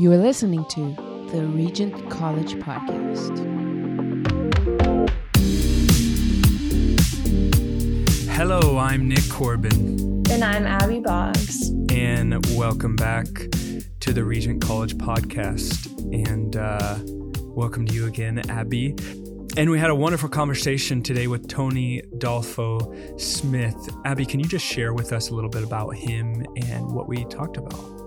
You are listening to the Regent College Podcast. Hello, I'm Nick Corbin. And I'm Abby Boggs. And welcome back to the Regent College Podcast. And uh, welcome to you again, Abby. And we had a wonderful conversation today with Tony Dolfo Smith. Abby, can you just share with us a little bit about him and what we talked about?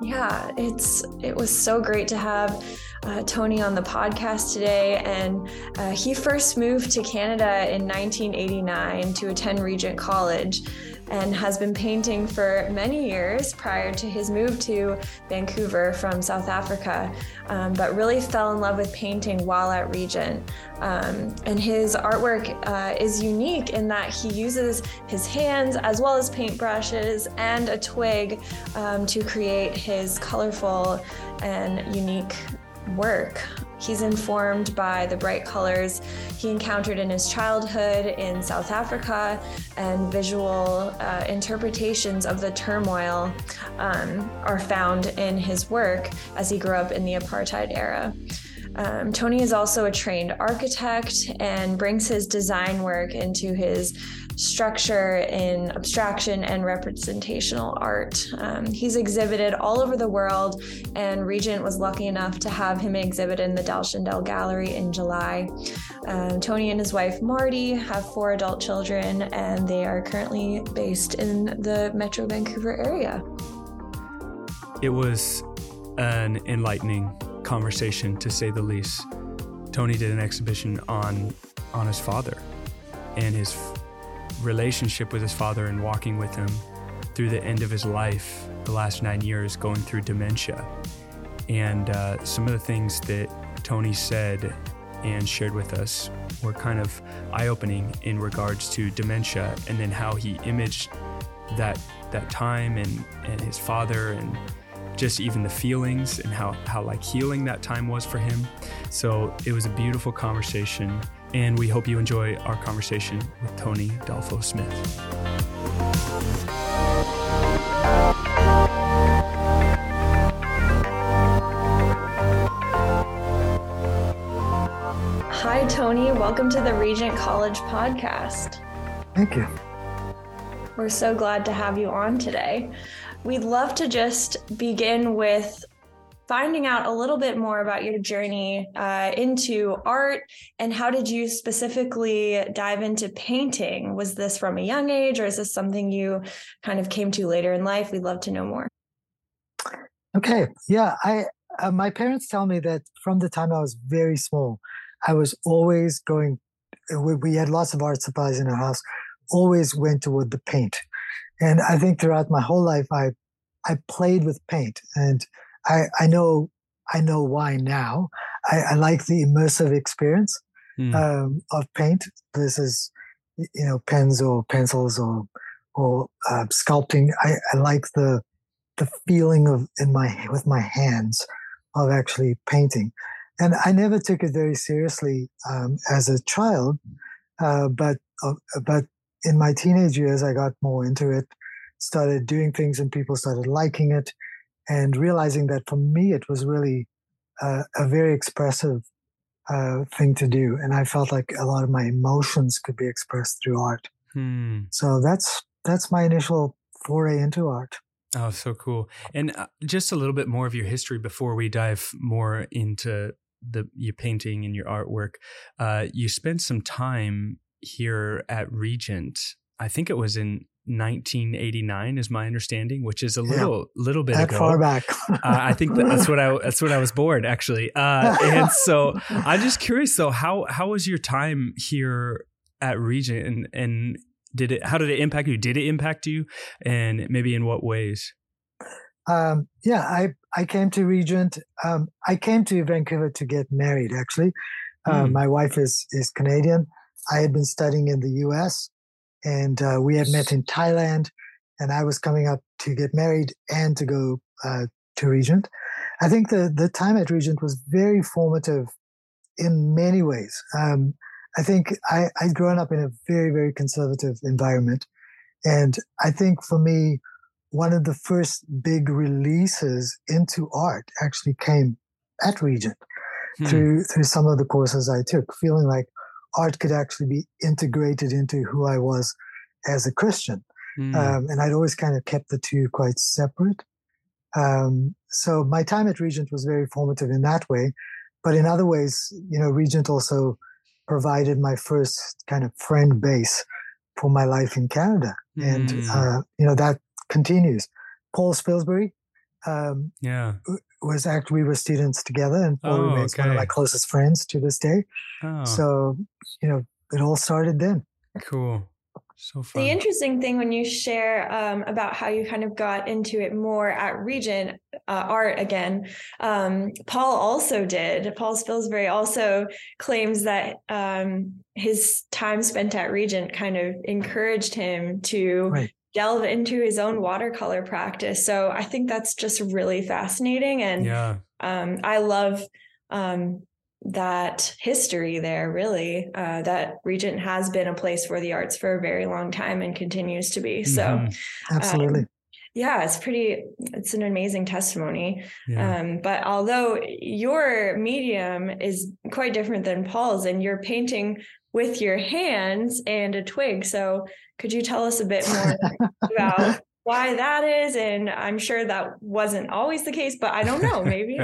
Yeah, it's it was so great to have uh, Tony on the podcast today. And uh, he first moved to Canada in 1989 to attend Regent College and has been painting for many years prior to his move to Vancouver from South Africa, um, but really fell in love with painting while at Regent. Um, and his artwork uh, is unique in that he uses his hands as well as paintbrushes and a twig um, to create his colorful and unique work. He's informed by the bright colors he encountered in his childhood in South Africa and visual uh, interpretations of the turmoil um, are found in his work as he grew up in the apartheid era. Um, Tony is also a trained architect and brings his design work into his structure in abstraction and representational art. Um, he's exhibited all over the world, and Regent was lucky enough to have him exhibit in the Dal Schindell Gallery in July. Um, Tony and his wife Marty have four adult children, and they are currently based in the Metro Vancouver area. It was an enlightening conversation, to say the least. Tony did an exhibition on on his father and his relationship with his father and walking with him through the end of his life, the last nine years, going through dementia. And uh, some of the things that Tony said and shared with us were kind of eye opening in regards to dementia and then how he imaged that that time and, and his father and just even the feelings and how, how like healing that time was for him. So it was a beautiful conversation, and we hope you enjoy our conversation with Tony Dolfo Smith. Hi, Tony. Welcome to the Regent College podcast. Thank you. We're so glad to have you on today. We'd love to just begin with finding out a little bit more about your journey uh, into art and how did you specifically dive into painting? Was this from a young age or is this something you kind of came to later in life? We'd love to know more. Okay. Yeah. I, uh, my parents tell me that from the time I was very small, I was always going, we, we had lots of art supplies in our house, always went toward the paint. And I think throughout my whole life, I, I played with paint and I, I know, I know why now. I, I like the immersive experience mm. um, of paint versus, you know, pens or pencils or, or uh, sculpting. I, I like the, the feeling of in my, with my hands of actually painting. And I never took it very seriously um, as a child, uh, but uh, but in my teenage years, I got more into it, started doing things, and people started liking it, and realizing that for me, it was really uh, a very expressive uh, thing to do. And I felt like a lot of my emotions could be expressed through art. Hmm. So that's that's my initial foray into art. Oh, so cool! And uh, just a little bit more of your history before we dive more into the your painting and your artwork. Uh, you spent some time here at Regent. I think it was in 1989 is my understanding, which is a little yeah, little bit that ago. far back. uh, I think that that's what I that's what I was born actually. Uh, and so I'm just curious though how how was your time here at Regent and and did it how did it impact you? Did it impact you, and maybe in what ways? Um, yeah, I I came to Regent. Um, I came to Vancouver to get married. Actually, mm. my wife is is Canadian. I had been studying in the U.S. and uh, we had met in Thailand. And I was coming up to get married and to go uh, to Regent. I think the the time at Regent was very formative in many ways. Um, I think I, I'd grown up in a very very conservative environment, and I think for me, one of the first big releases into art actually came at Regent hmm. through through some of the courses I took, feeling like art could actually be integrated into who I was as a Christian. Hmm. Um, and I'd always kind of kept the two quite separate. Um, so my time at Regent was very formative in that way. But in other ways, you know, Regent also provided my first kind of friend base for my life in Canada. Mm. And, hmm. uh, you know, that continues. Paul Spilsbury, um, yeah, was act we were students together, and Paul oh, remains okay. one of my closest friends to this day. Oh. So, you know, it all started then. Cool. So fun. The interesting thing when you share um, about how you kind of got into it more at Regent uh, Art again, um, Paul also did. Paul Spilsbury also claims that um, his time spent at Regent kind of encouraged him to right. Delve into his own watercolor practice. So I think that's just really fascinating, and yeah. Um, I love um, that history there really uh, that regent has been a place for the arts for a very long time and continues to be so mm-hmm. absolutely um, yeah it's pretty it's an amazing testimony yeah. um, but although your medium is quite different than paul's and you're painting with your hands and a twig so could you tell us a bit more about why that is and i'm sure that wasn't always the case but i don't know maybe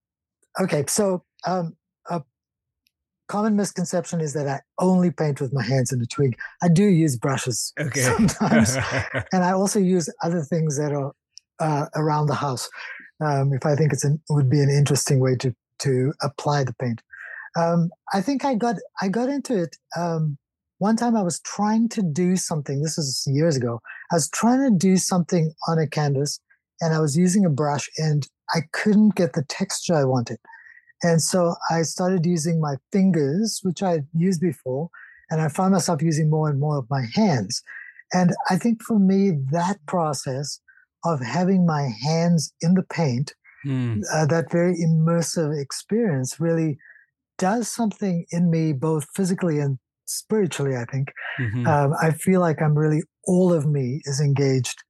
okay so um, a common misconception is that I only paint with my hands and a twig. I do use brushes okay. sometimes, and I also use other things that are uh, around the house um, if I think it's an, it would be an interesting way to to apply the paint. Um, I think I got I got into it. Um, one time I was trying to do something. This was years ago. I was trying to do something on a canvas, and I was using a brush, and I couldn't get the texture I wanted. And so I started using my fingers, which I had used before, and I found myself using more and more of my hands. And I think for me, that process of having my hands in the paint, mm. uh, that very immersive experience really does something in me, both physically and spiritually, I think. Mm-hmm. Um, I feel like I'm really, all of me is engaged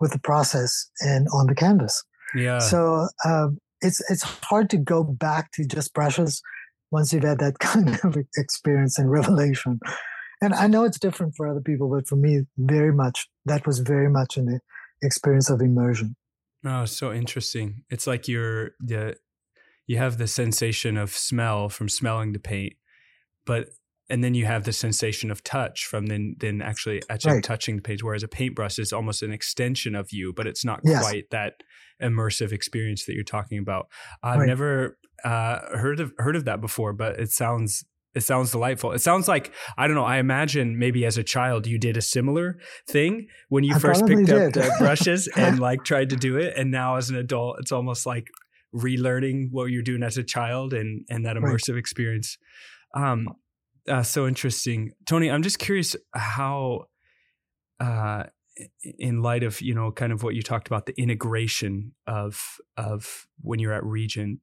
with the process and on the canvas. Yeah. So um, it's it's hard to go back to just brushes once you've had that kind of experience and revelation. And I know it's different for other people, but for me, very much that was very much an experience of immersion. Oh, so interesting. It's like you're the you have the sensation of smell from smelling the paint, but and then you have the sensation of touch from then then actually actually right. touching the page Whereas a paintbrush is almost an extension of you, but it's not yes. quite that immersive experience that you're talking about. I've right. never uh, heard of heard of that before, but it sounds it sounds delightful. It sounds like I don't know. I imagine maybe as a child you did a similar thing when you I first picked did. up the brushes and like tried to do it, and now as an adult, it's almost like relearning what you're doing as a child and and that immersive right. experience. Um, uh, so interesting, Tony. I'm just curious how uh, in light of you know kind of what you talked about the integration of of when you're at Regent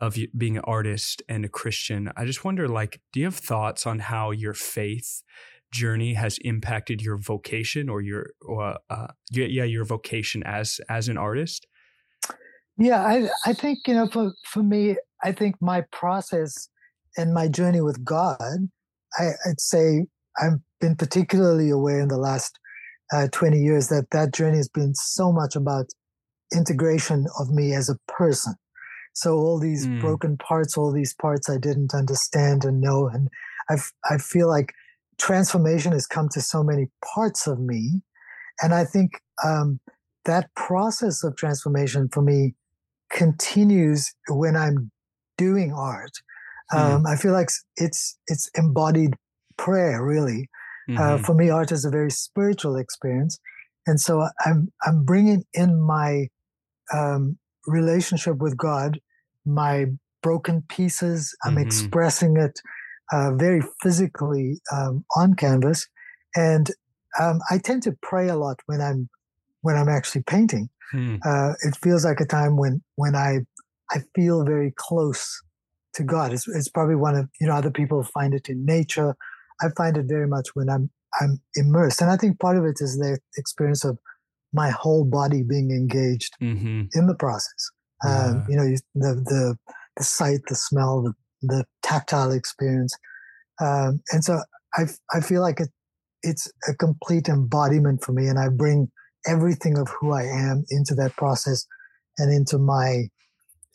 of being an artist and a Christian. I just wonder, like, do you have thoughts on how your faith journey has impacted your vocation or your or uh, yeah your vocation as as an artist? Yeah, I I think you know for for me, I think my process and my journey with God, I, I'd say I've been particularly aware in the last uh, 20 years that that journey has been so much about integration of me as a person. So all these mm. broken parts, all these parts I didn't understand and know, and I I feel like transformation has come to so many parts of me, and I think um, that process of transformation for me continues when I'm doing art. Mm. Um, I feel like it's it's embodied prayer really uh, mm-hmm. Uh, for me, art is a very spiritual experience, and so I'm I'm bringing in my um, relationship with God, my broken pieces. I'm mm-hmm. expressing it uh, very physically um, on canvas, and um, I tend to pray a lot when I'm when I'm actually painting. Hmm. Uh, it feels like a time when when I I feel very close to God. It's, it's probably one of you know other people find it in nature I find it very much when I'm I'm immersed, and I think part of it is the experience of my whole body being engaged Mm-hmm. in the process. Um, you know, you- the the the sight, the smell, the the tactile experience, um, and so I I feel like it it's a complete embodiment for me, and I bring everything of who I am into that process and into my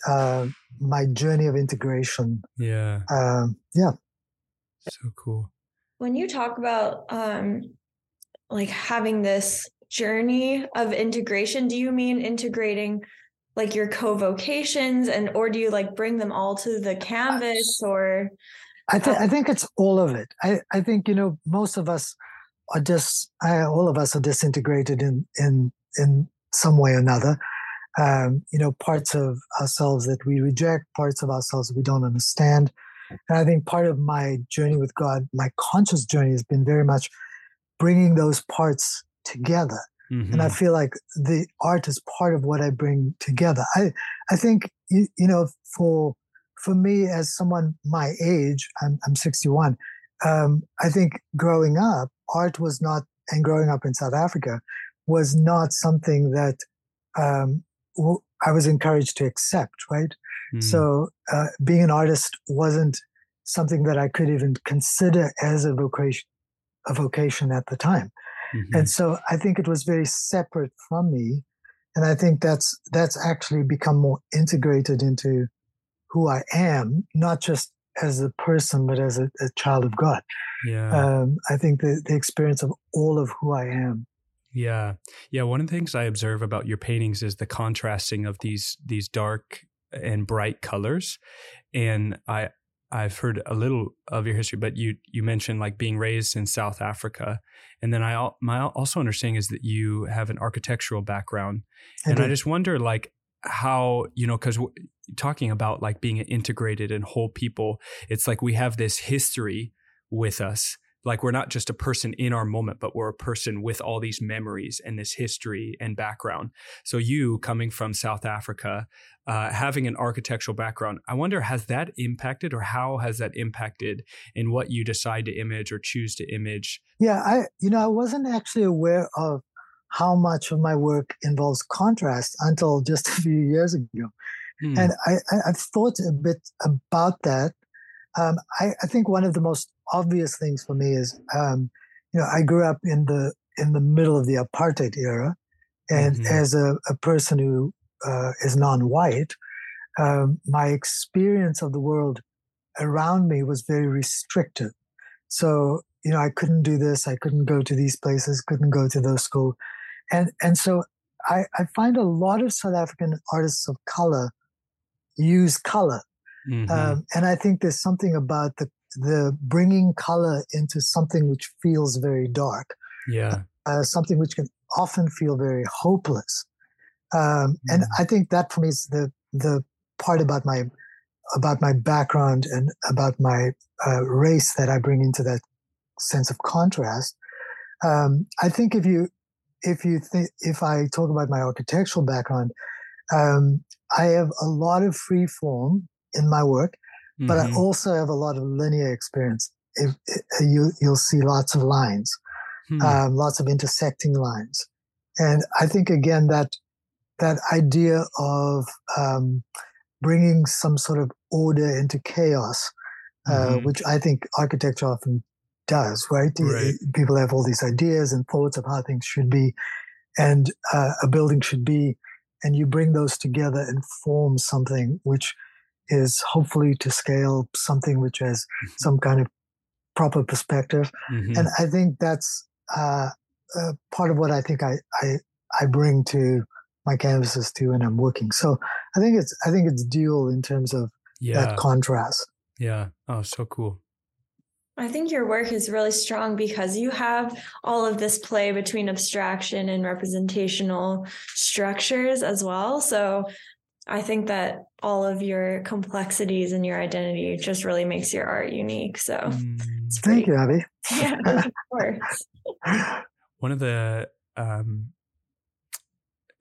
uh, my journey of integration. Yeah. Um, yeah, So cool. When you talk about um like having this journey of integration, do you mean integrating like your co-vocations and or do you like bring them all to the canvas or I think Oh. I think it's all of it. I I think you know most of us are just I, all of us are disintegrated in in in some way or another. Um, you know, parts of ourselves that we reject, parts of ourselves we don't understand. And I think part of my journey with God, my conscious journey, has been very much bringing those parts together. And I Mhm. feel like the art is part of what I bring together. I I think you, you know for for me as someone my age, I'm I'm 61. Um, I think growing up, art was not, and growing up in South Africa, was not something that um, I was encouraged to accept. Right. Mm. So uh, being an artist wasn't something that I could even consider as a vocation, a vocation at the time. Mhm. And so I think it was very separate from me. And I think that's that's actually become more integrated into who I am, not just as a person, but as a, a child of God. yeah. Um, I think the, the experience of all of who I am. Yeah. Yeah, one of the things I observe about your paintings is the contrasting of these these dark and bright colors. And I I've heard a little of your history, but you you mentioned like being raised in South Africa. And then I my also understanding is that you have an architectural background. I and I just wonder like how, you know, cuz talking about like being integrated and whole people, it's like we have this history with us like we're not just a person in our moment but we're a person with all these memories and this history and background so you coming from south africa uh, having an architectural background i wonder has that impacted or how has that impacted in what you decide to image or choose to image Yeah, I you know I wasn't actually aware of how much of my work involves contrast until just a few years ago. Hmm, and I, I, I've thought a bit about that. Um, I, I think one of the most obvious things for me is, um, you know, I grew up in the in the middle of the apartheid era, and Mhm. as a, a person who uh, is non-white, um, my experience of the world around me was very restrictive. So you know, I couldn't do this, I couldn't go to these places, couldn't go to those schools, and and so I, I find a lot of South African artists of color use color, mhm, um, and I think there's something about the the bringing color into something which feels very dark, yeah uh, something which can often feel very hopeless, um, and Mm. I think that for me is the the part about my about my background and about my uh, race that I bring into that sense of contrast. Um, I think if you if you think if I talk about my architectural background, um, I have a lot of free form in my work, but I mhm, also have a lot of linear experience. If, if you you'll see lots of lines, hmm, um, lots of intersecting lines, and I think again that that idea of um, bringing some sort of order into chaos, uh, Mhm. which I think architecture often does. Right? Right. People have all these ideas and thoughts of how things should be, and uh, a building should be, and you bring those together and form something which is hopefully to scale, something which has some kind of proper perspective mhm. and I think that's uh, uh, part of what I think I, I I bring to my canvases too when I'm working. So I think it's I think it's dual in terms of yeah that contrast. yeah oh so cool I think your work is really strong because you have all of this play between abstraction and representational structures as well. So I think that all of your complexities and your identity just really makes your art unique. So Mm. it's Thank you, Abby. yeah, of course. one of the um,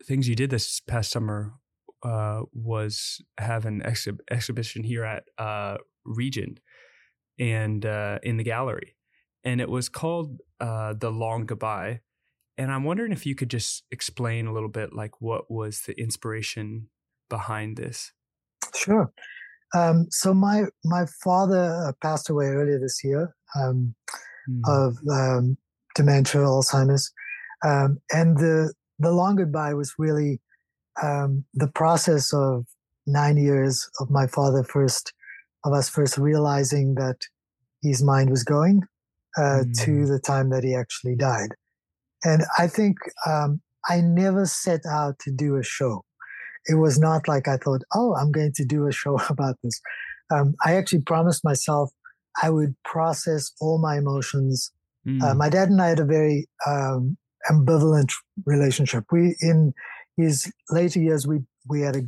things you did this past summer uh, was have an exhib- exhibition here at uh, Regent and uh, in the gallery, and it was called uh, "The Long Goodbye." and I'm wondering if you could just explain a little bit like what was the inspiration behind this. Sure. Um, so my my father uh, passed away earlier this year um, mm. of um, dementia, Alzheimer's, um, and the the long goodbye was really um, the process of nine years of my father first of us first realizing that his mind was going uh, mm. to the time that he actually died. And I think um, I never set out to do a show. It was not like I thought, oh, I'm going to do a show about this. Um, I actually promised myself I would process all my emotions. Mm. Uh, my dad and I had a very um, ambivalent relationship. We, in his later years, we we had a,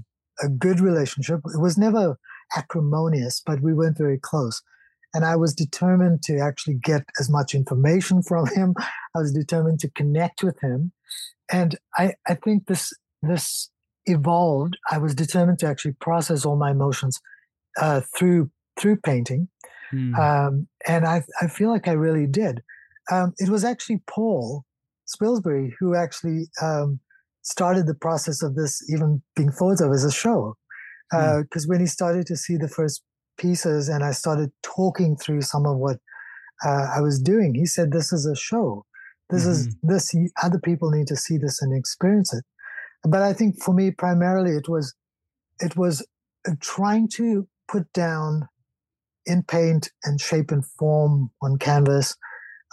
a good relationship. It was never acrimonious, but we weren't very close. And I was determined to actually get as much information from him. I was determined to connect with him. And I, I think this, this evolved. I was determined to actually process all my emotions uh, through, through painting. Hmm. Um, and I, I feel like I really did. Um, it was actually Paul Spilsbury who actually um, started the process of this even being thought of as a show. Because hmm. uh, when he started to see the first pieces and I started talking through some of what uh, I was doing, he said, "This is a show. This mm-hmm. is this. Other people need to see this and experience it." But I think for me, primarily, it was it was uh, trying to put down in paint and shape and form on canvas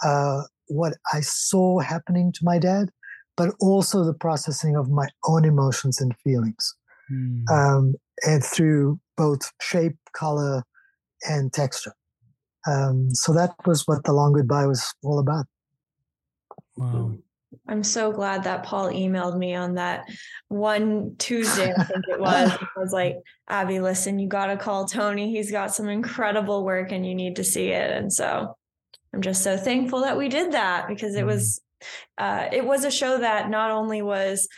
uh, what I saw happening to my dad, but also the processing of my own emotions and feelings. Mm. Um, and through both shape, color, and texture. Um, so that was what the long goodbye was all about. Wow. I'm so glad that Paul emailed me on that one Tuesday, I think it was. I was like, Abby, listen, you got to call Tony. He's got some incredible work and you need to see it. And so I'm just so thankful that we did that because it was, mm-hmm. uh, it was a show that not only was,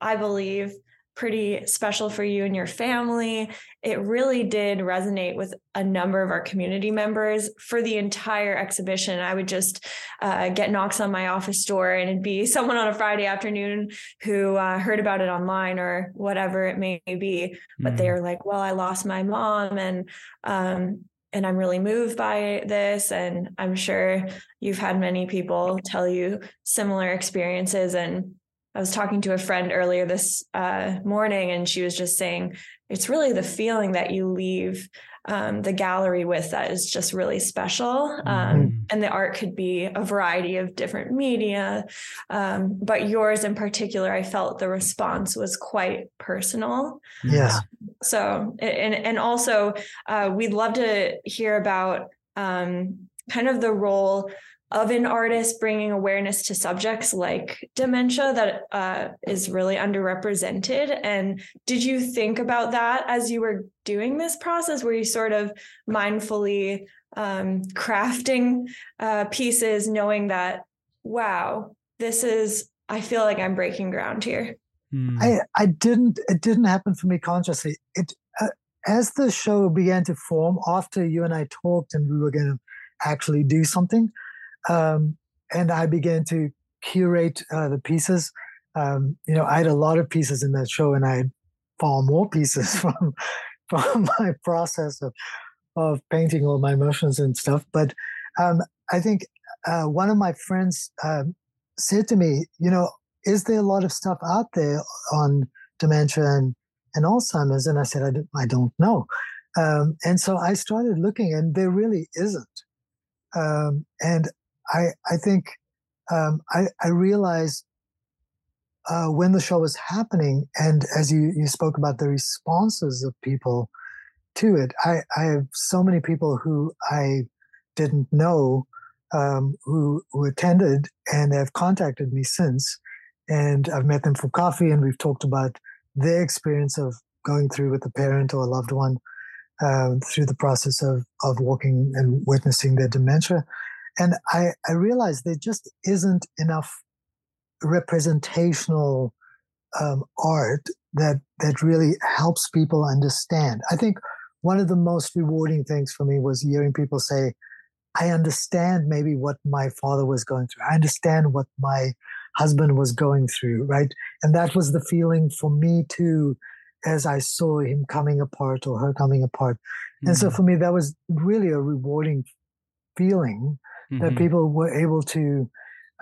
I believe, pretty special for you and your family. It really did resonate with a number of our community members for the entire exhibition. I would just uh, get knocks on my office door, and it'd be someone on a Friday afternoon who uh, heard about it online or whatever it may be. But mm-hmm. they are like, "Well, I lost my mom, and um, and I'm really moved by this. And I'm sure you've had many people tell you similar experiences. And I was talking to a friend earlier this uh, morning, and she was just saying it's really the feeling that you leave um, the gallery with that is just really special. Um, mm-hmm. And the art could be a variety of different media, um, but yours in particular, I felt the response was quite personal. Yes. So, and and also, uh, we'd love to hear about um, kind of the role of an artist bringing awareness to subjects like dementia that uh, is really underrepresented. And did you think about that as you were doing this process? Were you sort of mindfully um, crafting uh, pieces, knowing that, wow, this is, I feel like I'm breaking ground here? Hmm. I, I didn't, it didn't happen for me consciously. It, uh, as the show began to form, after you and I talked and we were going to actually do something, um, and I began to curate uh, the pieces. Um, you know, I had a lot of pieces in that show, and I had far more pieces from from my process of of painting all my emotions and stuff. But um, I think uh, one of my friends uh, said to me, you know, is there a lot of stuff out there on dementia and, and Alzheimer's? And I said, I, don't, I don't know. Um, and so I started looking, and there really isn't. Um, and I I think um, I I realized uh, when the show was happening, and as you you spoke about the responses of people to it, I I have so many people who I didn't know um, who who attended and have contacted me since, and I've met them for coffee, and we've talked about their experience of going through with a parent or a loved one uh, through the process of of walking and witnessing their dementia and I, I realized there just isn't enough representational um, art that that really helps people understand. I think one of the most rewarding things for me was hearing people say, "I understand maybe what my father was going through. I understand what my husband was going through, right? And that was the feeling for me too, as I saw him coming apart or her coming apart. Mm-hmm. And so mm. for me, that was really a rewarding feeling mm-hmm. that people were able to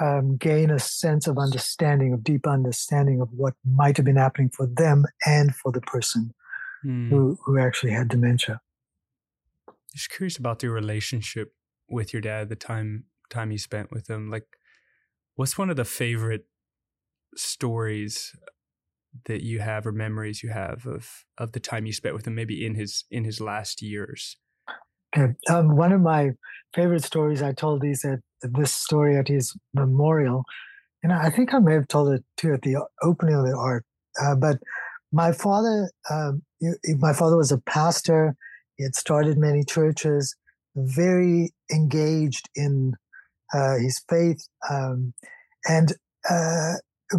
um, gain a sense of understanding, of deep understanding of what might have been happening for them and for the person mm. who, who actually had dementia. Just curious about your relationship with your dad, the time time you spent with him. Like, what's one of the favorite stories that you have or memories you have of of the time you spent with him, maybe in his in his last years? Okay. Um, one of my favorite stories I told these at this story at his memorial, and I think I may have told it too at the opening of the art. Uh, but my father, um, my father was a pastor. He had started many churches, very engaged in uh, his faith, um, and uh,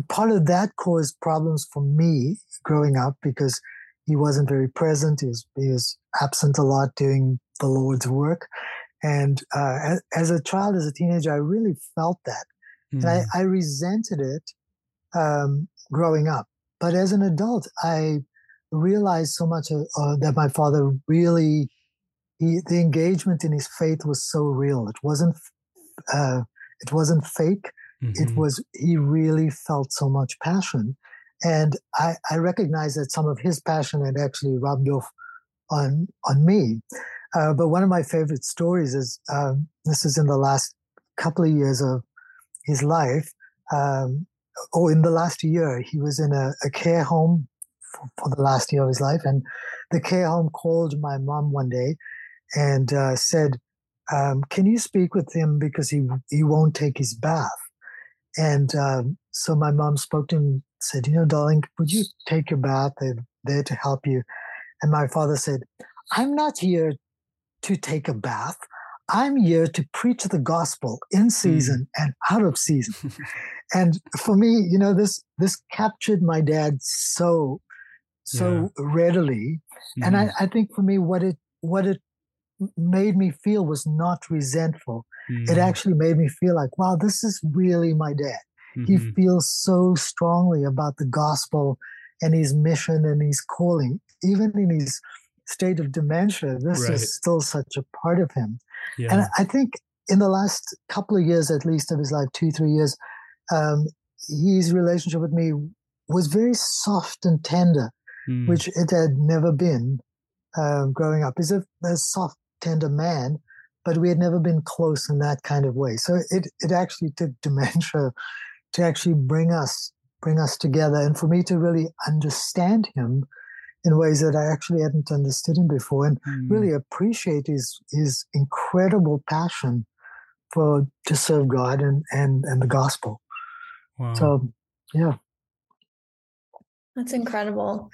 part of that caused problems for me growing up because he wasn't very present. He was, he was absent a lot doing the Lord's work. And uh, as, a child, as a teenager, I really felt that. Mm. And I, hmm. I, resented it um, growing up. But as an adult, I realized so much uh, uh, that my father really, he, the engagement in his faith was so real. It wasn't, uh, it wasn't fake. Mm-hmm. It was, he really felt so much passion. And I, I recognized that some of his passion had actually rubbed off on, on me. Uh, but one of my favorite stories is um, this is in the last couple of years of his life. Um, or in the last year, he was in a, a care home for, for, the last year of his life. And the care home called my mom one day and uh, said, um, Can you speak with him because he, he won't take his bath? And um, so my mom spoke to him, and said, You know, darling, would you take your bath? They're there to help you. And my father said, I'm not here to take a bath. I'm here to preach the gospel in hmm. season mm. and out of season. and for me, you know, this this captured my dad so so yeah. readily. Mm. And I, hmm. I think for me, what it what it made me feel was not resentful. Mm. It hmm. actually made me feel like, wow, this is really my dad. Mm-hmm. He feels so strongly about the gospel and his mission and his calling, even in his state of dementia, this right. is still such a part of him. Yeah. And I think in the last couple of years, at least of his life, two, three years, um, his relationship with me was very soft and tender, mm. which it had never been um, growing up. He's a, a, soft, tender man, but we had never been close in that kind of way. So it it actually took dementia to actually bring us bring us together, and for me to really understand him in ways that I actually hadn't understood him before, and mm. really appreciate his his incredible passion for to serve God and and and the gospel. Wow. So, yeah, that's incredible.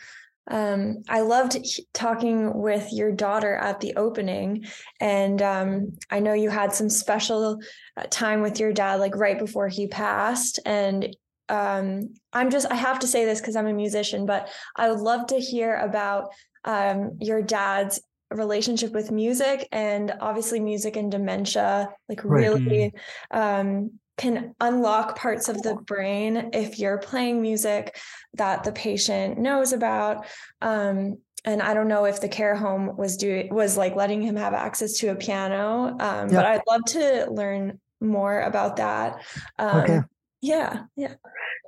Um, I loved talking with your daughter at the opening, and um, I know you had some special uh, time with your dad, like right before he passed, and um, I'm just, I have to say this because I'm a musician, but I would love to hear about um, your dad's relationship with music and obviously music and dementia, like right. really mm-hmm. um, can unlock parts of the brain if you're playing music that the patient knows about. Um, and I don't know if the care home was doing was like letting him have access to a piano, um, but I'd love to learn more about that. Um, okay. Yeah, yeah.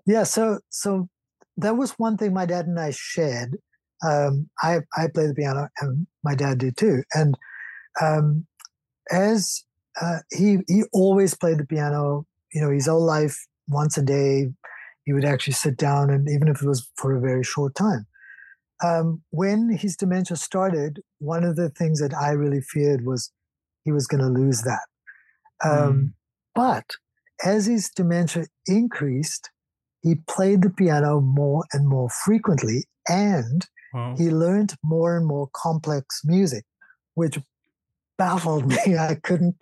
Yeah, so so that was one thing my dad and I shared. Um, I I play the piano, and my dad did too. And um, as uh, he he always played the piano, you know, his whole life, once a day, he would actually sit down, and even if it was for a very short time. Um, when his dementia started, one of the things that I really feared was he was going to lose that. Mm. But as his dementia increased, he played the piano more and more frequently, and wow. he learned more and more complex music, which baffled me. I couldn't,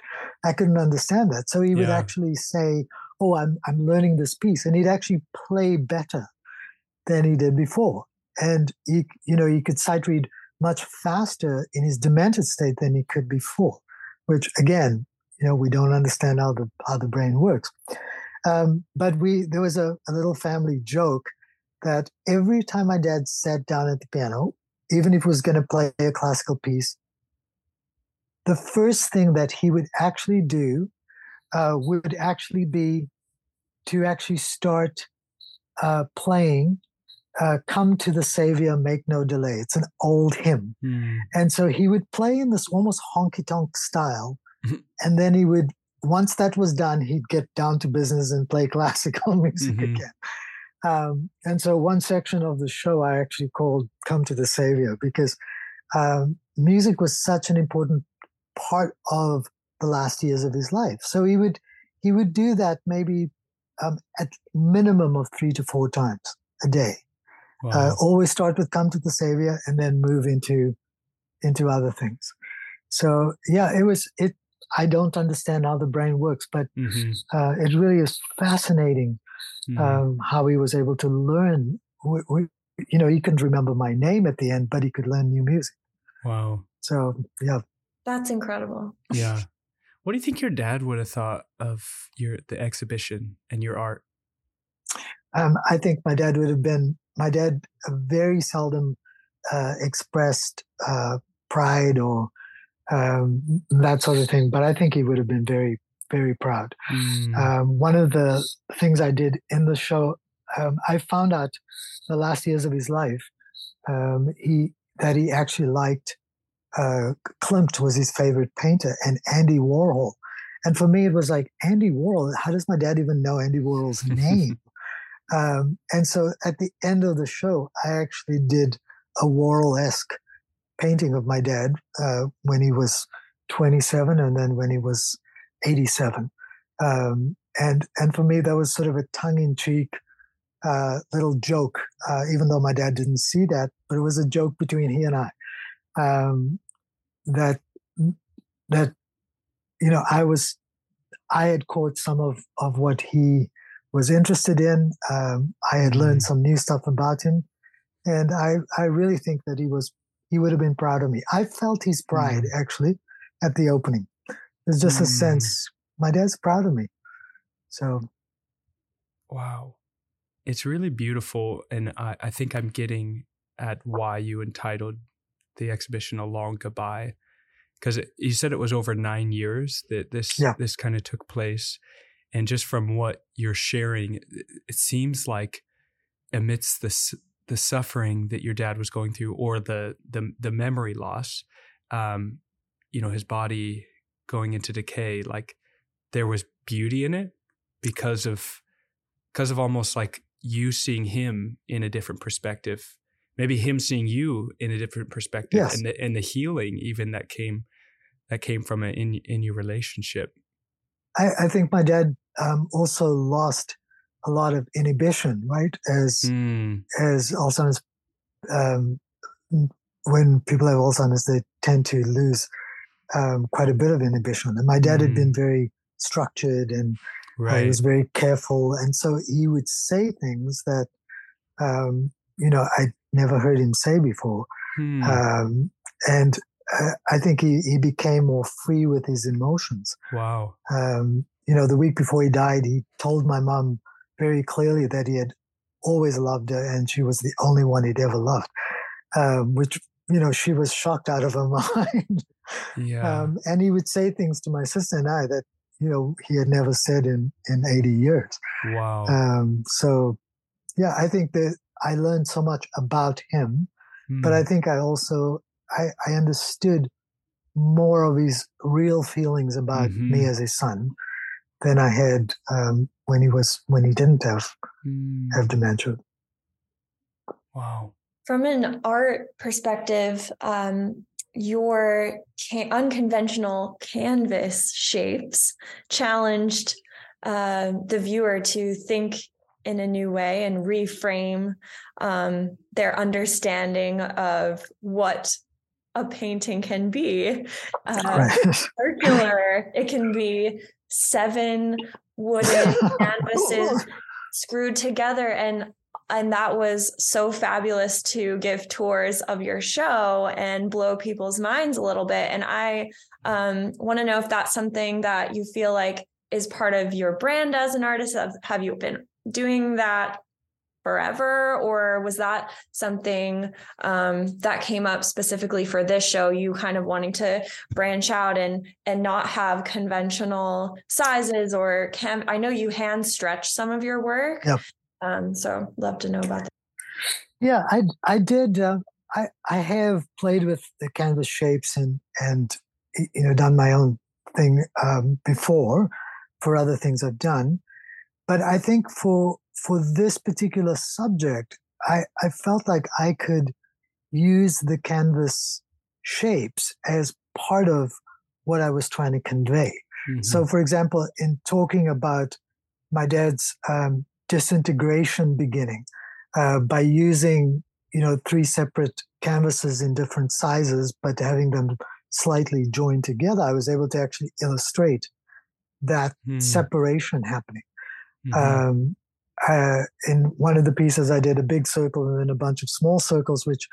I couldn't understand that. So he would actually say, "Oh, I'm I'm learning this piece," and he'd actually play better than he did before. And he, you know, he could sight read much faster in his demented state than he could before, which again you know we don't understand how the how the brain works Um, but we there was a, a little family joke that every time my dad sat down at the piano, even if he was going to play a classical piece, the first thing that he would actually do uh, would actually be to actually start uh, playing uh, Come to the Savior, Make No Delay. It's an old hymn. Mm. And so he would play in this almost honky tonk style. And then he would, once that was done, he'd get down to business and play classical music Mhm. again. Um, and so one section of the show I actually called Come to the Savior because um, music was such an important part of the last years of his life. So he would he would do that maybe um, at minimum of three to four times a day. Uh, always start with come to the savior and then move into into other things so yeah it was it i don't understand how the brain works but Mhm. uh, it really is fascinating Mhm. um, how he was able to learn w- w- you know he couldn't remember my name at the end but he could learn new music wow. so yeah That's incredible. Yeah. What do you think your dad would have thought of your the exhibition and your art? um, I think my dad would have been. My dad uh, very seldom uh, expressed uh, pride or um, that sort of thing, but I think he would have been very, very proud. Mm. Um, one of the things I did in the show, um, I found out the last years of his life, um, he that he actually liked. Uh, Klimt was his favorite painter, and Andy Warhol. And for me, it was like Andy Warhol. How does my dad even know Andy Warhol's name? Um, and so at the end of the show, I actually did a Warhol esque painting of my dad uh, when he was 27 and then when he was 87. Um, and, and for me, that was sort of a tongue in cheek uh, little joke, uh, even though my dad didn't see that, but it was a joke between he and I. Um, that, that, you know, I was, I had caught some of, of what he, was interested in. Um, I had learned Mm. some new stuff about him, and I I really think that he was he would have been proud of me. I felt his pride actually at the opening. There's just a Mm. sense my dad's proud of me. So Wow. It's really beautiful. And I, I think I'm getting at why you entitled the exhibition A Long Goodbye. Because you said it was over nine years that this Yeah. this kind of took place. And just from what you're sharing, it, seems like amidst the s- the suffering that your dad was going through, or the the the memory loss, um, you know, his body going into decay, like there was beauty in it because of because of almost like you seeing him in a different perspective maybe him seeing you in a different perspective Yes. and the and the healing even that came that came from it in in your relationship I, I think my dad um, also lost a lot of inhibition, right? As Mm, as Alzheimer's, um, when people have Alzheimer's, they tend to lose um, quite a bit of inhibition. And my dad had been very structured and uh, he was very careful, and so he would say things that um, you know I'd never heard him say before. Hmm, Um, and uh, I think he, he became more free with his emotions. wow Um, you know, the week before he died, he told my mom very clearly that he had always loved her and she was the only one he'd ever loved, um, which, you know, she was shocked out of her mind. yeah um, and he would say things to my sister and I that, you know, he had never said in, in 80 years. wow Um, so, yeah, I think that I learned so much about him, but Hmm, I think I also, I, I understood more of his real feelings about me Mhm. as his son than I had um, when he was when he didn't have hmm, have dementia. wow From an art perspective, um, your ca- unconventional canvas shapes challenged uh, the viewer to think in a new way and reframe um, their understanding of what a painting can be. Uh, Right. circular, it can be seven wooden canvases screwed together and and that was so fabulous to give tours of your show and blow people's minds a little bit and i um, want to know if that's something that you feel like is part of your brand as an artist? Have, have you been doing that forever or was that something um, that came up specifically for this show you kind of wanting to branch out and and not have conventional sizes or can i know you hand stretch some of your work. Yep. um, so love to know about that. Yeah i i did uh, i i have played with the canvas shapes and and you know done my own thing um, before for other things i've done. But i think for for this particular subject, I, I felt like I could use the canvas shapes as part of what I was trying to convey. Mm-hmm. So, for example, in talking about my dad's um, disintegration beginning, uh, by using you know three separate canvases in different sizes, but having them slightly joined together, I was able to actually illustrate that mm. separation happening. Mm-hmm. Um, uh, in one of the pieces, I did a big circle and then a bunch of small circles, which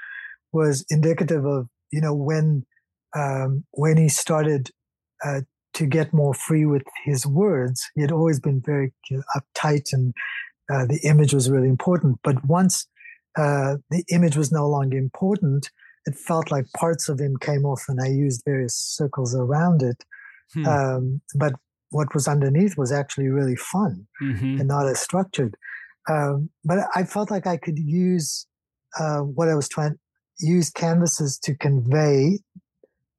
was indicative of you know when um, when he started uh, to get more free with his words. He had always been very uptight, and uh, the image was really important. But once uh, the image was no longer important, it felt like parts of him came off, and I used various circles around it. Hmm. Um, but what was underneath was actually really fun mm-hmm. and not as structured. Um, but I felt like I could use uh, what I was trying use canvases to convey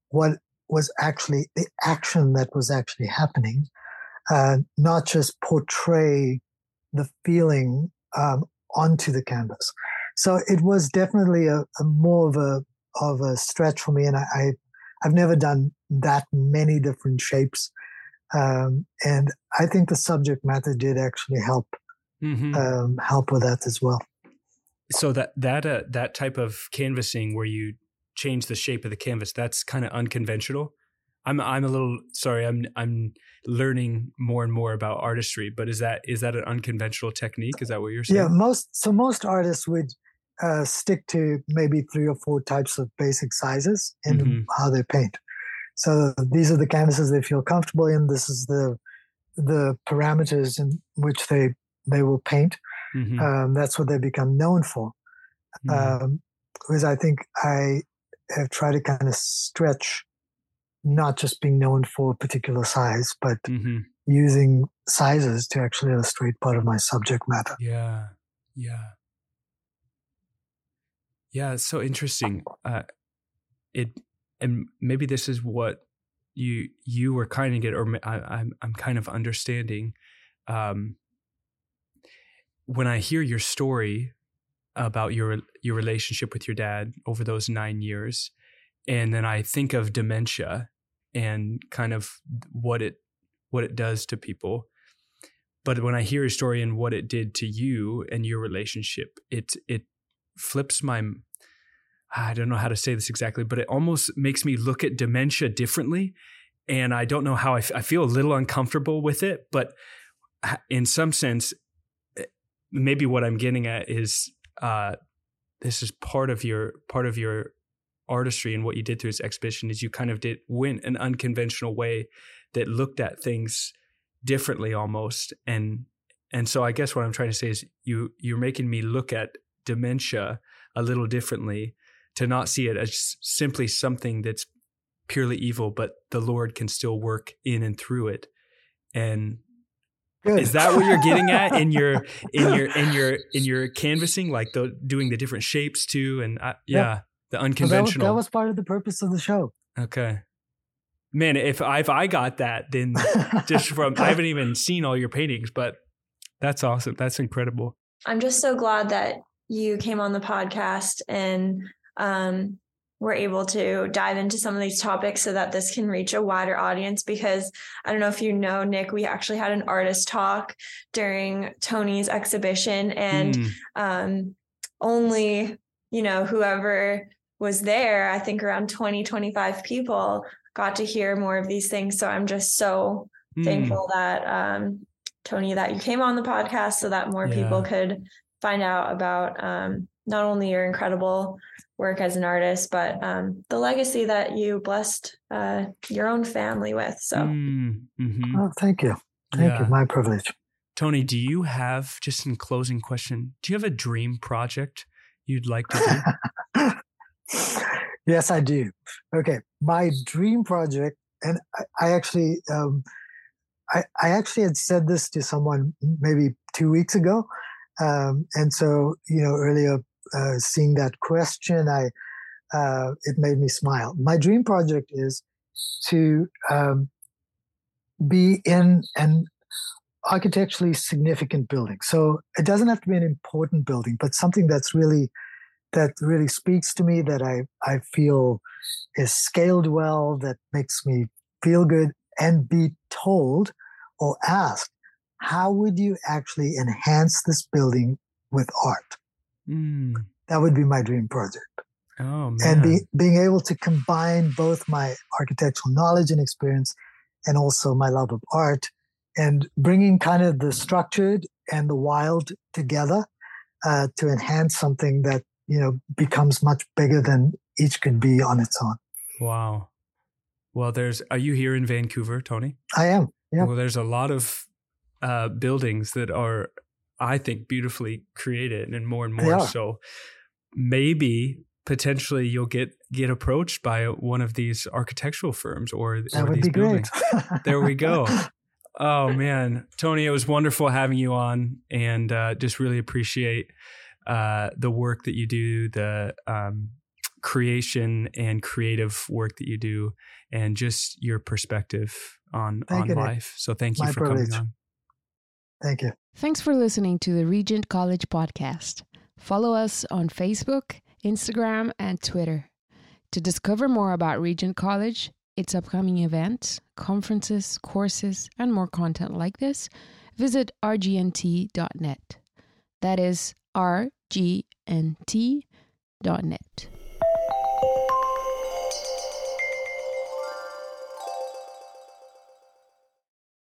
what was actually the action that was actually happening, uh, not just portray the feeling um, onto the canvas. So it was definitely a, a, more of a of a stretch for me, and I, I I've never done that many different shapes um, and I think the subject matter did actually help mm-hmm. um, help with that as well. So that that uh, that type of canvassing where you change the shape of the canvas, that's kind of unconventional. I'm I'm a little sorry. I'm I'm learning more and more about artistry, but is that is that an unconventional technique? Is that what you're saying? Yeah, most so most artists would uh, stick to maybe three or four types of basic sizes in mm-hmm. how they paint. So these are the canvases they feel comfortable in. This is the the parameters in which they they will paint. Mm-hmm. Um, that's what they become known for. Mm-hmm. Um, because I think I have tried to kind of stretch, not just being known for a particular size, but mm-hmm. using sizes to actually illustrate part of my subject matter. Yeah, yeah, yeah. It's so interesting. Uh, it and maybe this is what you you were kind of get or I, am I'm, I'm kind of understanding um, when I hear your story about your your relationship with your dad over those nine years, and then I think of dementia and kind of what it what it does to people. But when I hear your story and what it did to you and your relationship, it it flips my I don't know how to say this exactly, but it almost makes me look at dementia differently. And I don't know how I, f- I feel a little uncomfortable with it, but in some sense, eh, maybe what I'm getting at is uh, this is part of your part of your artistry and what you did through this exhibition is you kind of did went an unconventional way that looked at things differently almost and and so I guess what I'm trying to say is you you're making me look at dementia a little differently to not see it as simply something that's purely evil, but the Lord can still work in and through it. And Good. is that what you're getting at in your in your in your in your canvassing, like the doing the different shapes too? And I, yeah, yeah, the unconventional. Well, that, was, that was part of the purpose of the show. Okay. Man, if I, if I got that, then just from I haven't even seen all your paintings, but that's awesome. That's incredible. I'm just so glad that you came on the podcast and um, we're able to dive into some of these topics so that this can reach a wider audience because I don't know if you know, Nick, we actually had an artist talk during Tony's exhibition and mm. um, only, you know, whoever was there, I think around 20, 25 people got to hear more of these things. So I'm just so mm. thankful that um, Tony, that you came on the podcast so that more yeah. people could find out about um, not only your incredible work as an artist, but um, the legacy that you blessed uh, your own family with. So, mm, mm-hmm. oh, thank you. Thank Yeah. you. My privilege. Tony, do you have just in closing question? Do you have a dream project you'd like to do? yes, I do. Okay, my dream project, and I, I actually, um, I, I actually had said this to someone maybe two weeks ago, um, and so you know earlier, uh, seeing that question, I uh, it made me smile. My dream project is to um, be in an architecturally significant building. So it doesn't have to be an important building, but something that's really that really speaks to me that I, I feel is scaled well, that makes me feel good, and be told or asked, how would you actually enhance this building with art? Mm. That would be my dream project. Oh man. And be, being able to combine both my architectural knowledge and experience and also my love of art and bringing kind of the structured and the wild together uh, to enhance something that you know becomes much bigger than each could be on its own. wow. Well, there's. Are you here in Vancouver, Tony? I am. Yeah. Well, there's a lot of uh, buildings that are, I think, beautifully created, and more and more. So maybe potentially you'll get get approached by one of these architectural firms or, That or these buildings. There we go. Oh man, Tony, it was wonderful having you on, and uh, just really appreciate uh, the work that you do, the um, creation and creative work that you do, and just your perspective on Thank on life. So thank you for coming on. Thank you. Thanks for listening to the Regent College podcast. Follow us on Facebook, Instagram, and Twitter. To discover more about Regent College, its upcoming events, conferences, courses, and more content like this, visit rgnt.net. That is rgnt.net.